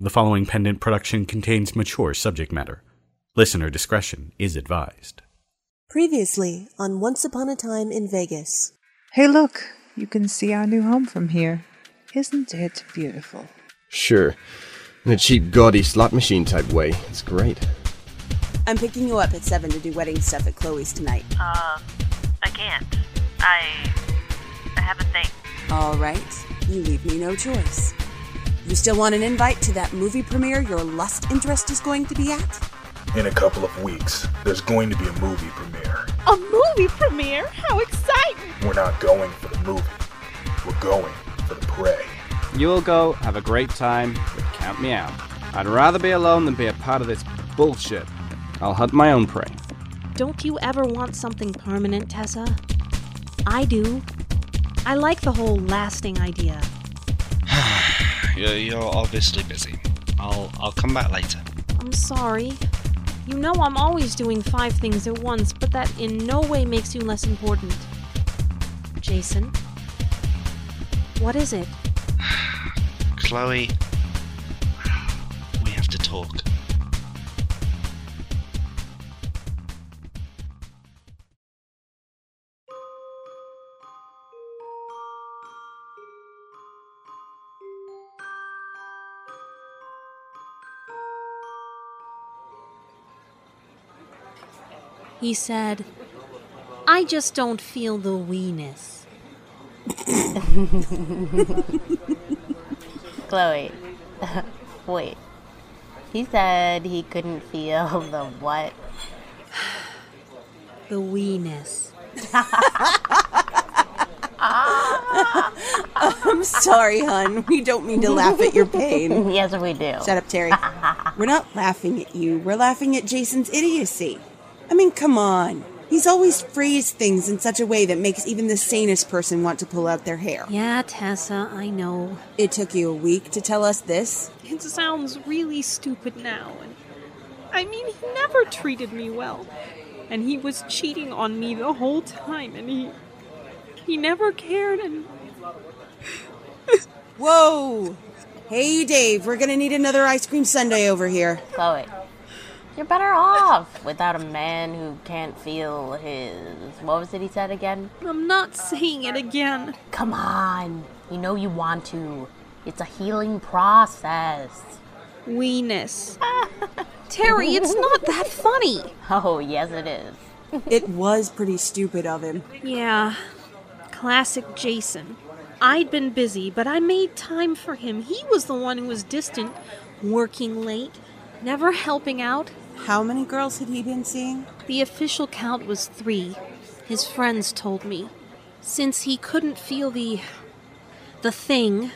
The following pendant production contains mature subject matter. Listener discretion is advised. Previously on Once Upon a Time in Vegas. Hey, look, you can see our new home from here. Isn't it beautiful? Sure. In a cheap, gaudy slot machine type way. It's great. I'm picking you up at 7 to do wedding stuff at Chloe's tonight. Uh, I can't. I. I have a thing. All right, you leave me no choice. You still want an invite to that movie premiere your lust interest is going to be at? In a couple of weeks, there's going to be a movie premiere. A movie premiere? How exciting! We're not going for the movie. We're going for the prey. You'll go, have a great time, but count me out. I'd rather be alone than be a part of this bullshit. I'll hunt my own prey. Don't you ever want something permanent, Tessa? I do. I like the whole lasting idea. You're, you're obviously busy. I'll I'll come back later. I'm sorry. You know I'm always doing five things at once, but that in no way makes you less important. Jason? What is it? Chloe, He said, I just don't feel the weeness. Chloe. Wait. He said he couldn't feel the what? The weeness. I'm sorry, hon. We don't mean to laugh at your pain. yes, we do. Shut up, Teri. We're not laughing at you. We're laughing at Jason's idiocy. I mean, come on. He's always phrased things in such a way that makes even the sanest person want to pull out their hair. Yeah, Tessa, I know. It took you a week to tell us this? It sounds really stupid now. And I mean, he never treated me well. And he was cheating on me the whole time, and he. He never cared, and. Whoa! Hey, Dave, we're gonna need another ice cream sundae over here. Chloe. You're better off without a man who can't feel his. What was it he said again? I'm not saying it again. Come on. You know you want to. It's a healing process. Weenus. Teri, it's not that funny. Oh, yes, it is. It was pretty stupid of him. Yeah. Classic Jason. I'd been busy, but I made time for him. He was the one who was distant, working late, never helping out. How many girls had he been seeing? The official count was three. His friends told me. Since he couldn't feel the. the thing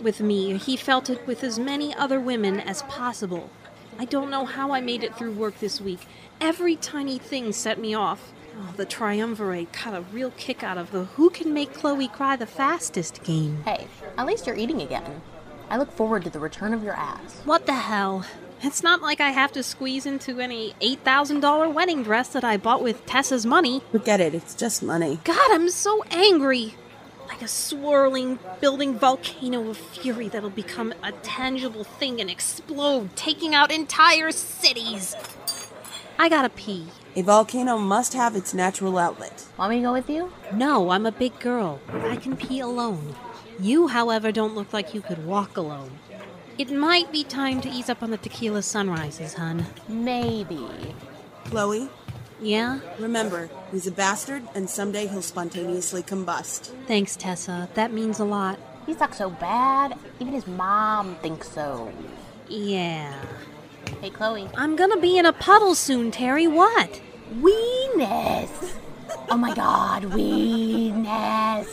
with me, he felt it with as many other women as possible. I don't know how I made it through work this week. Every tiny thing set me off. Oh, the triumvirate got a real kick out of the who can make Chloe cry the fastest game. Hey, at least you're eating again. I look forward to the return of your ass. What the hell? It's not like I have to squeeze into any $8,000 wedding dress that I bought with Tessa's money. Forget it, it's just money. God, I'm so angry. Like a swirling, building volcano of fury that'll become a tangible thing and explode, taking out entire cities. I gotta pee. A volcano must have its natural outlet. Want me to go with you? No, I'm a big girl. I can pee alone. You, however, don't look like you could walk alone. It might be time to ease up on the tequila sunrises, hun. Maybe. Chloe, Yeah? remember, he's a bastard, and someday he'll spontaneously combust. Thanks, Tessa. That means a lot. He sucks so bad, even his mom thinks so. Yeah. Hey, Chloe. I'm gonna be in a puddle soon, Teri. What? Weeness. Oh my god, weeness.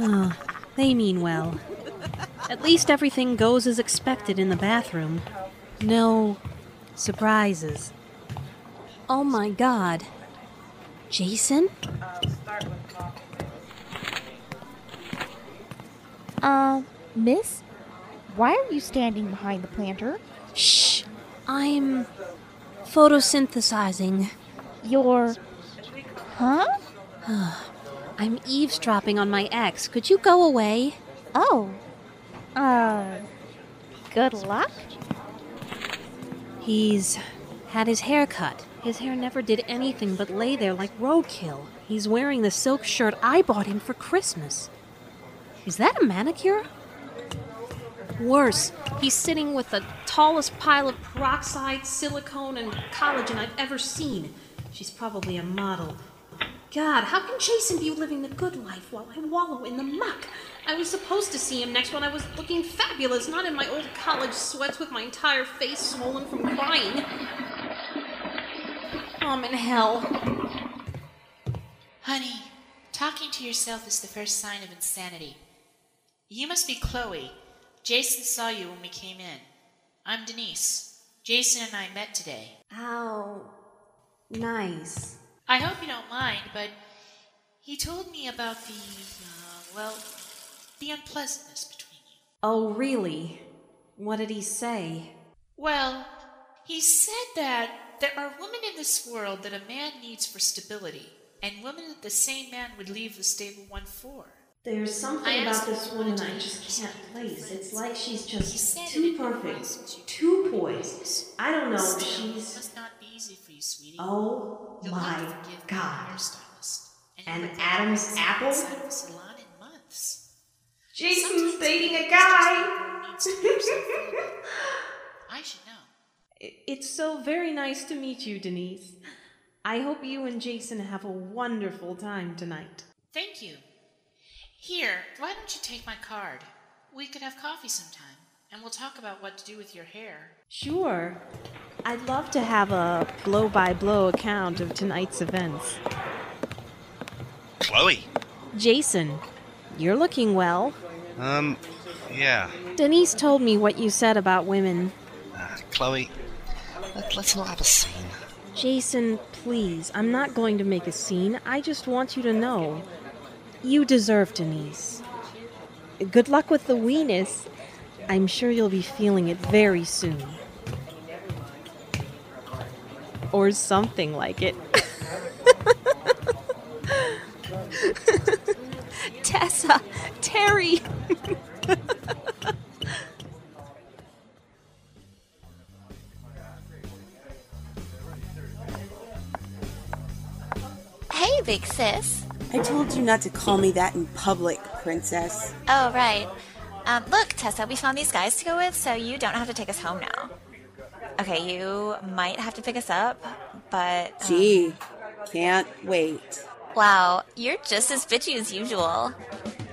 Oh, they mean well. At least everything goes as expected in the bathroom. No surprises. Oh my god. Jason? Uh, miss? Why are you standing behind the planter? Shh. I'm photosynthesizing. You're. Huh? I'm eavesdropping on my ex. Could you go away? Oh. Uh. Good luck? He's had his hair cut. His hair never did anything but lay there like roadkill. He's wearing the silk shirt I bought him for Christmas. Is that a manicure? Worse, he's sitting with the tallest pile of peroxide, silicone, and collagen I've ever seen. She's probably a model. God, how can Jason be living the good life while I wallow in the muck? I was supposed to see him next when I was looking fabulous, not in my old college sweats with my entire face swollen from crying. Oh, I'm in hell. Honey, talking to yourself is the first sign of insanity. You must be Chloe. Jason saw you when we came in. I'm Denise. Jason and I met today. How nice. I hope you don't mind, but he told me about the, uh, well, the unpleasantness between you. Oh, really? What did he say? Well, he said that there are women in this world that a man needs for stability, and women that the same man would leave the stable one for. There's something about this woman I just can't place. It's like she's just too perfect, too poised. I don't know. It She's must not be easy for you, sweetie. oh my not forgive the god. An Adam's apple? Jason's dating a guy. just you need to make yourself feel good. I should know. It's so very nice to meet you, Denise. I hope you and Jason have a wonderful time tonight. Thank you. Here, why don't you take my card? We could have coffee sometime, and we'll talk about what to do with your hair. Sure. I'd love to have a blow by blow account of tonight's events. Chloe. Jason, you're looking well. Um, yeah. Denise told me what you said about women. Uh, Chloe, let, let's not have a scene. Jason, please, I'm not going to make a scene. I just want you to know. You deserve Denise. Good luck with the weenus. I'm sure you'll be feeling it very soon. Or something like it. Teri! Hey, big sis. I told you not to call me that in public, princess. Oh, right. Um, look, Tessa, we found these guys to go with, so you don't have to take us home now. Okay, you might have to pick us up, but. um, Gee, can't wait. Wow, you're just as bitchy as usual.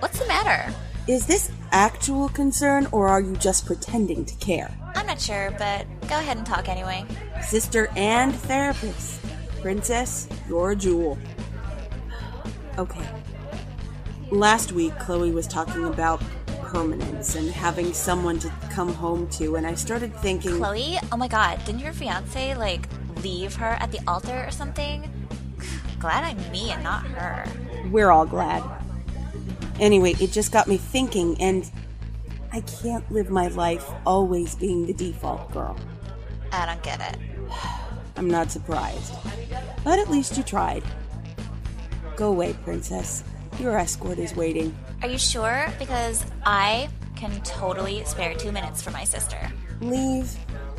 What's the matter? Is this actual concern, or are you just pretending to care? I'm not sure, but go ahead and talk anyway. Sister and therapist. Princess, you're a jewel. Okay. Last week, Chloe was talking about permanence and having someone to come home to, and I started thinking. Chloe? Oh my god, didn't your fiance, like, leave her at the altar or something? Glad I'm me and not her. We're all glad. Anyway, it just got me thinking, and I can't live my life always being the default girl. I don't get it. I'm not surprised. But at least you tried. Go away, princess. Your escort is waiting. Are you sure? Because I can totally spare two minutes for my sister. Leave.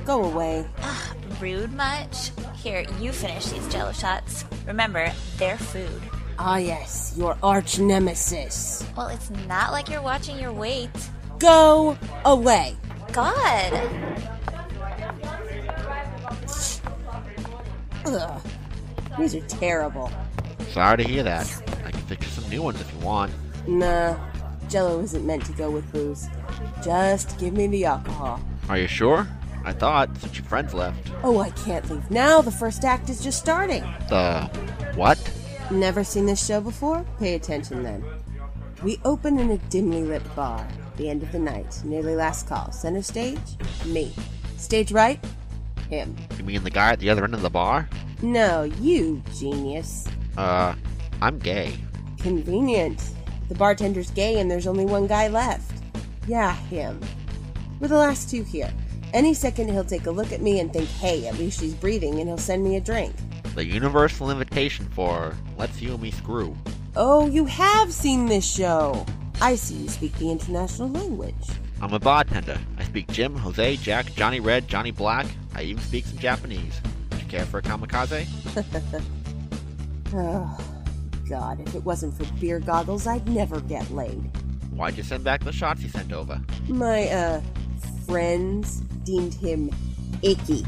Go away. Ugh, rude much? Here, you finish these jello shots. Remember, they're food. Ah, yes, your arch nemesis. Well, it's not like you're watching your weight. Go away. God! Ugh. These are terrible. Sorry to hear that. I can fix some new ones if you want. Nah, Jello isn't meant to go with booze. Just give me the alcohol. Are you sure? I thought, since your friends left. Oh, I can't leave now. The first act is just starting. The. what? Never seen this show before? Pay attention then. We open in a dimly lit bar. The end of the night. Nearly last call. Center stage? Me. Stage right? Him. You mean the guy at the other end of the bar? No, you genius. Uh, I'm gay. Convenient. The bartender's gay and there's only one guy left. Yeah, him. We're the last two here. Any second he'll take a look at me and think, hey, at least she's breathing, and he'll send me a drink. The universal invitation for Let's You and Me Screw. Oh, you have seen this show. I see you speak the international language. I'm a bartender. I speak Jim, Jose, Jack, Johnny Red, Johnny Black. I even speak some Japanese. Would you care for a kamikaze? oh, God, if it wasn't for beer goggles, I'd never get laid. Why'd you send back the shots he sent over? My, uh, friends deemed him icky.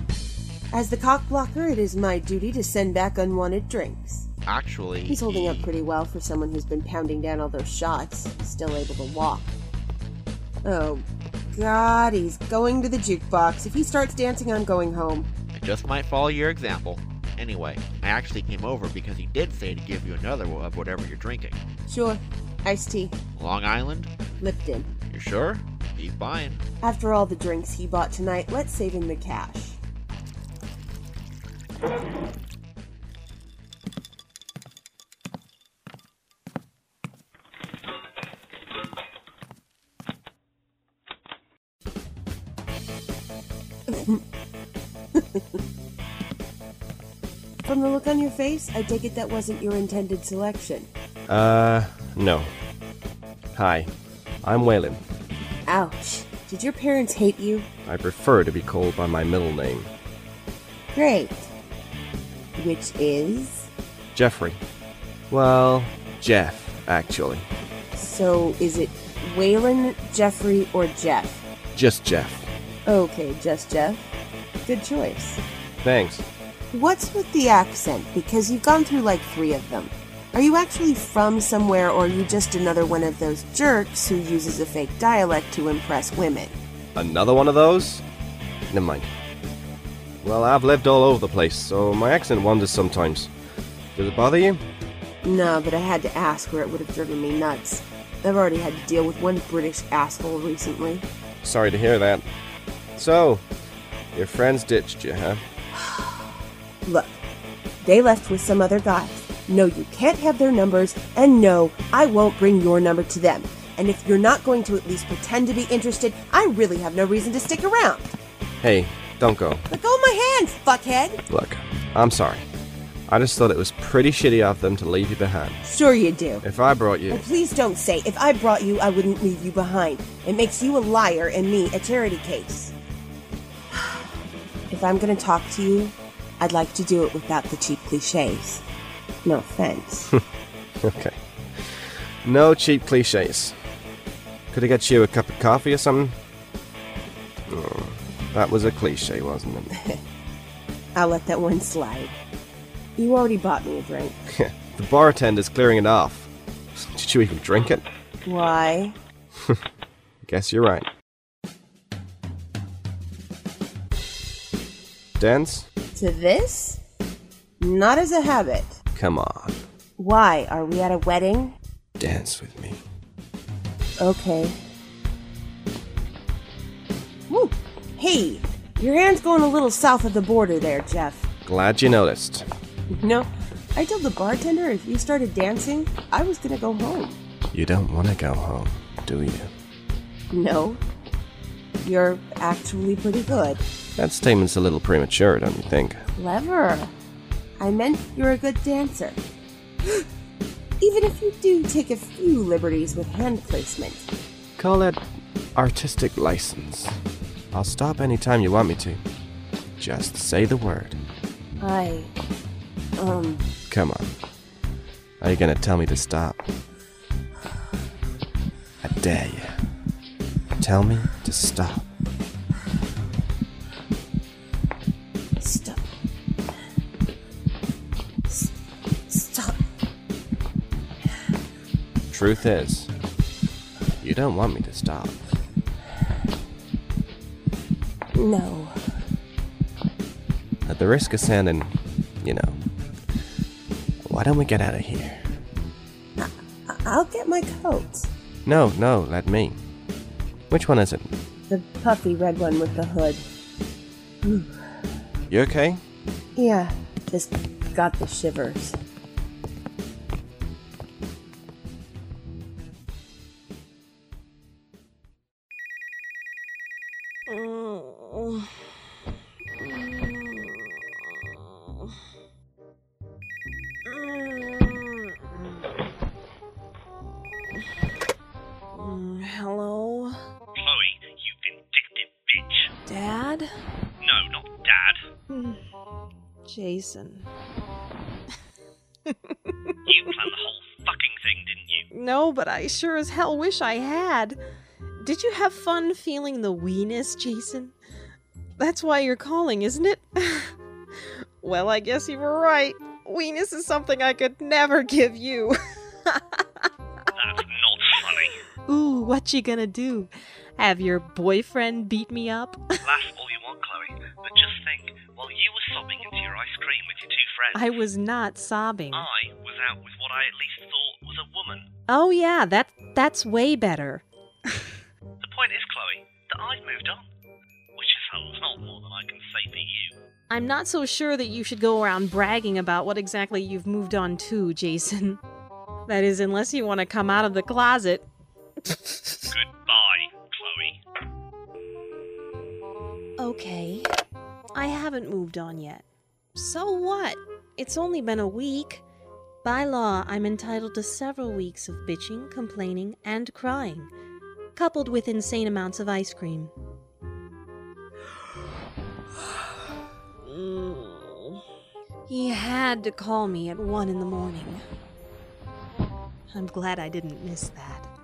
As the cock blocker, it is my duty to send back unwanted drinks. Actually, He's holding up pretty well for someone who's been pounding down all those shots, still able to walk. Oh, God, he's going to the jukebox. If he starts dancing, I'm going home. I just might follow your example. Anyway, I actually came over because he did say to give you another of whatever you're drinking. Sure. Iced tea. Long Island? Lipton. You sure? He's buying. After all the drinks he bought tonight, let's save him the cash. From the look on your face, I take it that wasn't your intended selection. Uh, no. Hi, I'm Waylon. Ouch. Did your parents hate you? I prefer to be called by my middle name, Great. Which is? Jeffrey. Well, Jeff, actually. So is it Waylon, Jeffrey, or Jeff? Just Jeff. Okay, just Jeff. Good choice. Thanks. What's with the accent? Because you've gone through like three of them. Are you actually from somewhere, or are you just another one of those jerks who uses a fake dialect to impress women? Another one of those? Never mind. Well, I've lived all over the place, so my accent wanders sometimes. Does it bother you? No, but I had to ask, or it would have driven me nuts. I've already had to deal with one British asshole recently. Sorry to hear that. So, your friends ditched you, huh? Look, they left with some other guys. No, you can't have their numbers, and no, I won't bring your number to them. And if you're not going to at least pretend to be interested, I really have no reason to stick around. Hey, don't go. Let go of my hands, fuckhead! Look, I'm sorry. I just thought it was pretty shitty of them to leave you behind. Sure you do. If I brought you. And please don't say, if I brought you, I wouldn't leave you behind. It makes you a liar and me a charity case. If I'm gonna talk to you, I'd like to do it without the cheap cliches. No offense. okay. No cheap cliches. Could I get you a cup of coffee or something? Oh, that was a cliche, wasn't it? I'll let that one slide. You already bought me a drink. the bartender's clearing it off. Did you even drink it? Why? Guess you're right. Dance? To this? Not as a habit. Come on, Why? Are we at a wedding? dance with me. Okay. Woo! Hey, your hand's going a little south of the border there, Jeff. Glad you noticed. No, I told the bartender if you started dancing, I was gonna go home. You don't want to go home, do you? No. You're actually pretty good. That statement's a little premature, don't you think? Clever. I meant you're a good dancer. Even if you do take a few liberties with hand placement. Call it artistic license. I'll stop anytime you want me to. Just say the word. I. Um. Come on. Are you gonna tell me to stop? I dare you. Tell me to stop. Stop. Truth is, you don't want me to stop. No. At the risk of sounding, you know, why don't we get out of here? I- I'll get my coat. No, no, let me. Which one is it? The puffy red one with the hood. You okay? Yeah, just got the shivers. Jason. You planned the whole fucking thing, didn't you? No, but I sure as hell wish I had. Did you have fun feeling the weeness, Jason? That's why you're calling, isn't it? well, I guess you were right. Weeness is something I could never give you. That's not funny. Ooh, what you gonna do? Have your boyfriend beat me up? Laugh all you want, Chloe, but just you were sobbing into your ice cream with your two friends, I was not sobbing. I was out with what I at least thought was a woman. Oh yeah, that that's way better. The point is, Chloe, that I've moved on, which is a lot more than I can say for you. I'm not so sure that you should go around bragging about what exactly you've moved on to, Jason. That is, unless you want to come out of the closet. Goodbye, Chloe. Okay. I haven't moved on yet. So what? It's only been a week. By law, I'm entitled to several weeks of bitching, complaining, and crying, coupled with insane amounts of ice cream. He had to call me at one in the morning. I'm glad I didn't miss that.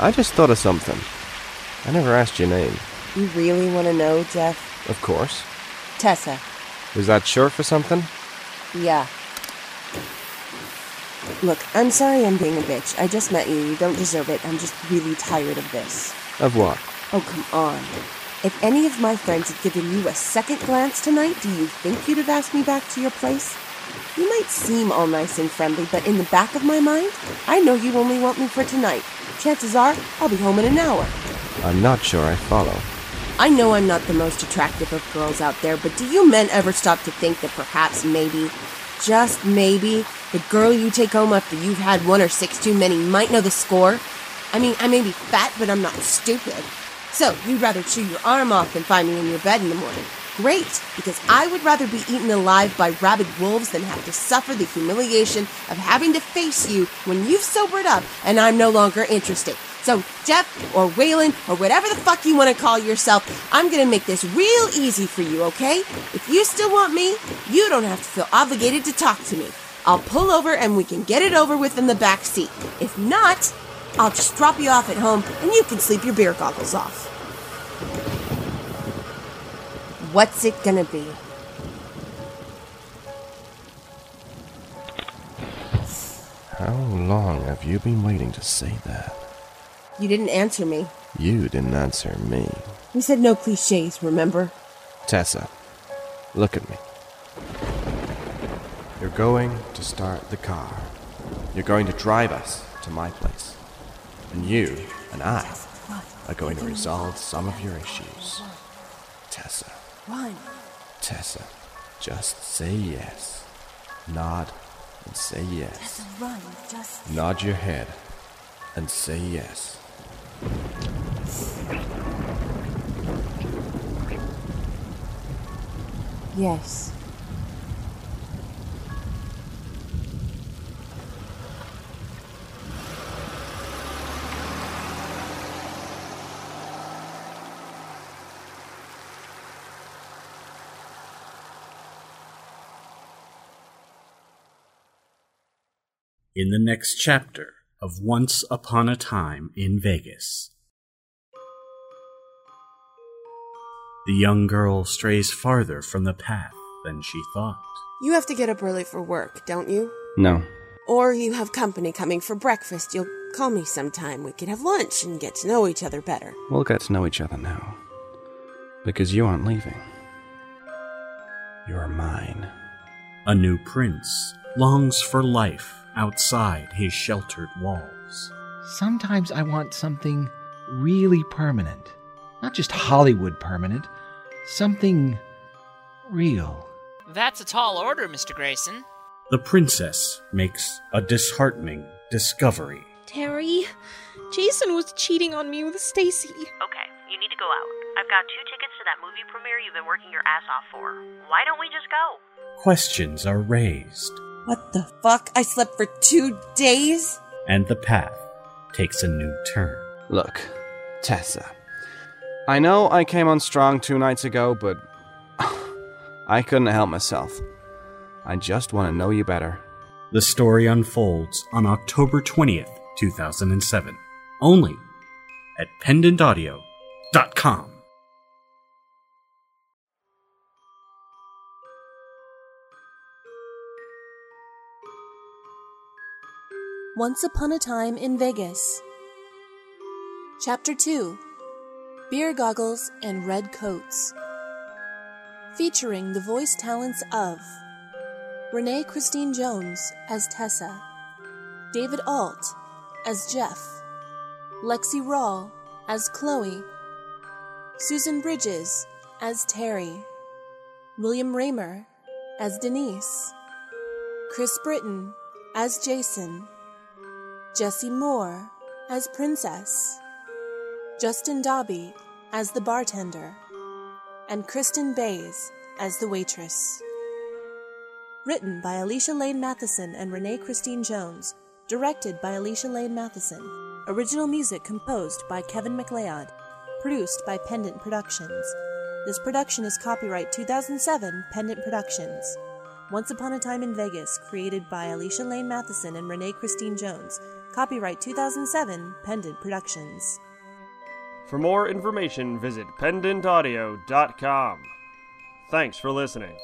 I just thought of something. I never asked your name. You really want to know, Jeff? Of course. Tessa. Was that short for something? Yeah. Look, I'm sorry I'm being a bitch. I just met you. You don't deserve it. I'm just really tired of this. Of what? Oh, come on. If any of my friends had given you a second glance tonight, do you think you'd have asked me back to your place? You might seem all nice and friendly, but in the back of my mind, I know you only want me for tonight. Chances are, I'll be home in an hour. I'm not sure I follow. I know I'm not the most attractive of girls out there, but do you men ever stop to think that perhaps maybe, just maybe, the girl you take home after you've had one or six too many might know the score? I mean, I may be fat, but I'm not stupid. So, you'd rather chew your arm off than find me in your bed in the morning. Great, because I would rather be eaten alive by rabid wolves than have to suffer the humiliation of having to face you when you've sobered up and I'm no longer interested. So, Jeff or Waylon or whatever the fuck you want to call yourself, I'm gonna make this real easy for you, okay? If you still want me, you don't have to feel obligated to talk to me. I'll pull over and we can get it over with in the back seat. If not, I'll just drop you off at home and you can sleep your beer goggles off. What's it gonna be? How long have you been waiting to say that? You didn't answer me. You didn't answer me. We said no cliches, remember? Tessa, look at me. You're going to start the car. You're going to drive us to my place. And you and I are going to resolve some of your issues. Tessa, Run. Tessa, just say yes. Nod and say yes. Run. Just. Nod your head and say yes. Yes. In the next chapter of Once Upon a Time in Vegas. The young girl strays farther from the path than she thought. You have to get up early for work, don't you? No. Or you have company coming for breakfast. You'll call me sometime. We could have lunch and get to know each other better. We'll get to know each other now. Because you aren't leaving. You're mine. A new prince longs for life outside his sheltered walls. Sometimes I want something really permanent. Not just Hollywood permanent. Something real. That's a tall order, Mr. Grayson. The princess makes a disheartening discovery. Teri, Jason was cheating on me with Stacy. Okay, you need to go out. I've got two tickets to that movie premiere you've been working your ass off for. Why don't we just go? Questions are raised, What the fuck? I slept for two days? and the path takes a new turn. Look, Tessa. I know I came on strong two nights ago, but I couldn't help myself. I just want to know you better. The story unfolds on October 20th, 2007, only at pendantaudio.com. Once Upon a Time in Vegas. Chapter 2 Beer Goggles and Red Coats. Featuring the voice talents of Renee Christine Jones as Tessa, David Alt as Jeff, Lexi Rawl as Chloe, Susan Bridges as Teri, William Raymer as Denise, Chris Britton as Jason, Jesse Moore as Princess, Justin Dobby as the bartender, and Kristen Bays as the waitress. Written by Alicia Lane Matheson and Renee Christine Jones. Directed by Alicia Lane Matheson. Original music composed by Kevin MacLeod. Produced by Pendant Productions. This production is copyright 2007 Pendant Productions. Once Upon a Time in Vegas, created by Alicia Lane Matheson and Renee Christine Jones. Copyright 2007 Pendant Productions. For more information, visit pendantaudio.com. Thanks for listening.